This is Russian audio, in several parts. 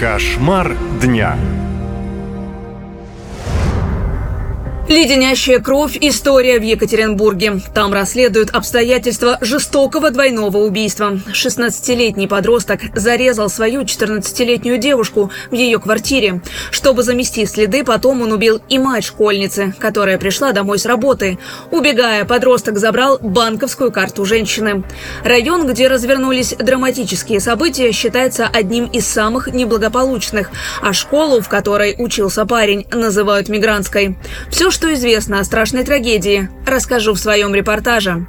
Кошмар дня. Леденящая кровь – история в Екатеринбурге. Там расследуют обстоятельства жестокого двойного убийства. 16-летний подросток зарезал свою 14-летнюю девушку в ее квартире. Чтобы замести следы, потом он убил и мать школьницы, которая пришла домой с работы. Убегая, подросток забрал банковскую карту женщины. Район, где развернулись драматические события, считается одним из самых неблагополучных, а школу, в которой учился парень, называют мигрантской. Все, что известно о страшной трагедии, расскажу в своем репортаже.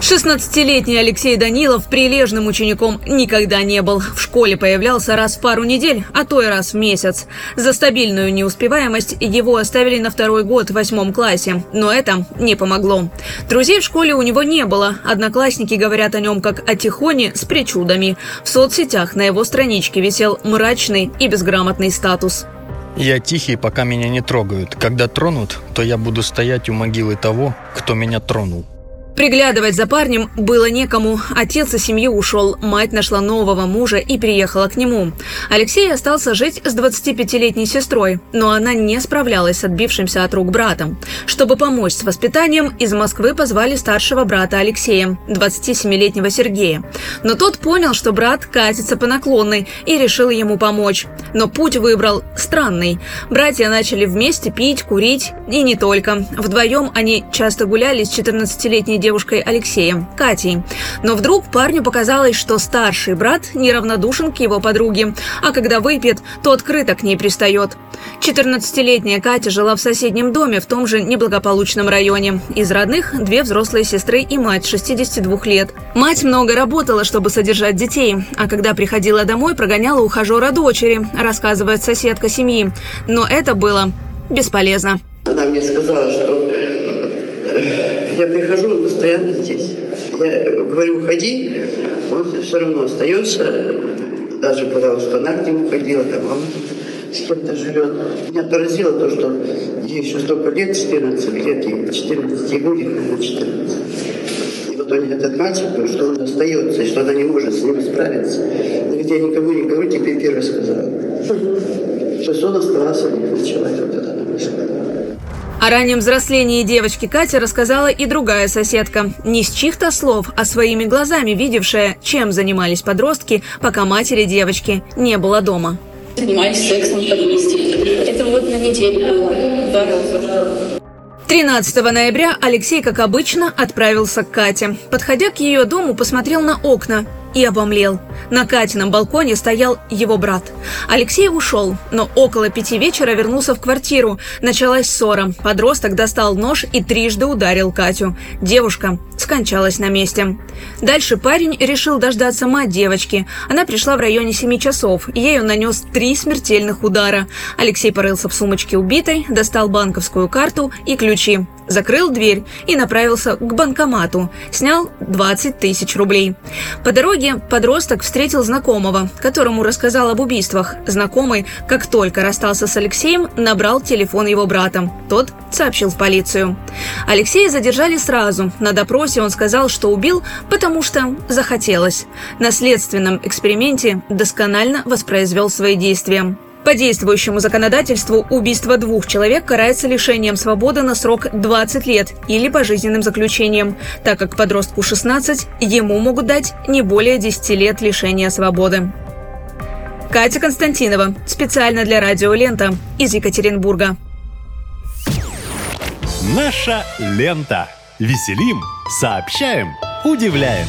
16-летний Алексей Данилов прилежным учеником никогда не был. В школе появлялся раз в пару недель, а то и раз в месяц. За стабильную неуспеваемость его оставили на второй год в восьмом классе, но это не помогло. Друзей в школе у него не было. Одноклассники говорят о нем как о тихоне с причудами. В соцсетях на его страничке висел мрачный и безграмотный статус. Я тихий, пока меня не трогают. Когда тронут, то я буду стоять у могилы того, кто меня тронул. Приглядывать за парнем было некому. Отец из семьи ушел, мать нашла нового мужа и приехала к нему. Алексей остался жить с 25-летней сестрой, но она не справлялась с отбившимся от рук братом. Чтобы помочь с воспитанием, из Москвы позвали старшего брата Алексея, 27-летнего Сергея. Но тот понял, что брат катится по наклонной и решил ему помочь. Но путь выбрал странный. Братья начали вместе пить, курить и не только. Вдвоем они часто гуляли с 14-летней девушкой Алексеем, Катей. Но вдруг парню показалось, что старший брат неравнодушен к его подруге, а когда выпьет, то открыто к ней пристает. 14-летняя Катя жила в соседнем доме в том же неблагополучном районе. Из родных – две взрослые сестры и мать 62 лет. Мать много работала, чтобы содержать детей, а когда приходила домой, прогоняла ухажера дочери, рассказывает соседка семьи. Но это было бесполезно. Она мне сказала, что я прихожу, он постоянно здесь. Я говорю, уходи, он все равно остается. Даже что она к нему ходила, там он с кем-то живет. Меня поразило то, что ей еще столько лет, 14 лет, ей 14 будет, наверное, 14. И вот он, этот мальчик, что он остается, и что она не может с ним справиться. Но ведь я никому не говорю, теперь первый сказал. Что он оставался, не начала, вот сказала. О раннем взрослении девочки Катя рассказала и другая соседка. Не с чьих-то слов, а своими глазами видевшая, чем занимались подростки, пока матери девочки не было дома. Занимались сексом под Это вот на неделю было. Два раза. 13 ноября Алексей, как обычно, отправился к Кате. Подходя к ее дому, посмотрел на окна и обомлел. На Катином балконе стоял его брат. Алексей ушел, но около пяти вечера вернулся в квартиру. Началась ссора. Подросток достал нож и трижды ударил Катю. Девушка скончалась на месте. Дальше парень решил дождаться мать девочки. Она пришла в районе 7 часов. Ей он нанес три смертельных удара. Алексей порылся в сумочке убитой, достал банковскую карту и ключи закрыл дверь и направился к банкомату. Снял 20 тысяч рублей. По дороге подросток встретил знакомого, которому рассказал об убийствах. Знакомый, как только расстался с Алексеем, набрал телефон его брата. Тот сообщил в полицию. Алексея задержали сразу. На допросе он сказал, что убил, потому что захотелось. На следственном эксперименте досконально воспроизвел свои действия. По действующему законодательству убийство двух человек карается лишением свободы на срок 20 лет или пожизненным заключением, так как подростку 16 ему могут дать не более 10 лет лишения свободы. Катя Константинова. Специально для радио «Лента» из Екатеринбурга. Наша лента. Веселим, сообщаем, удивляем.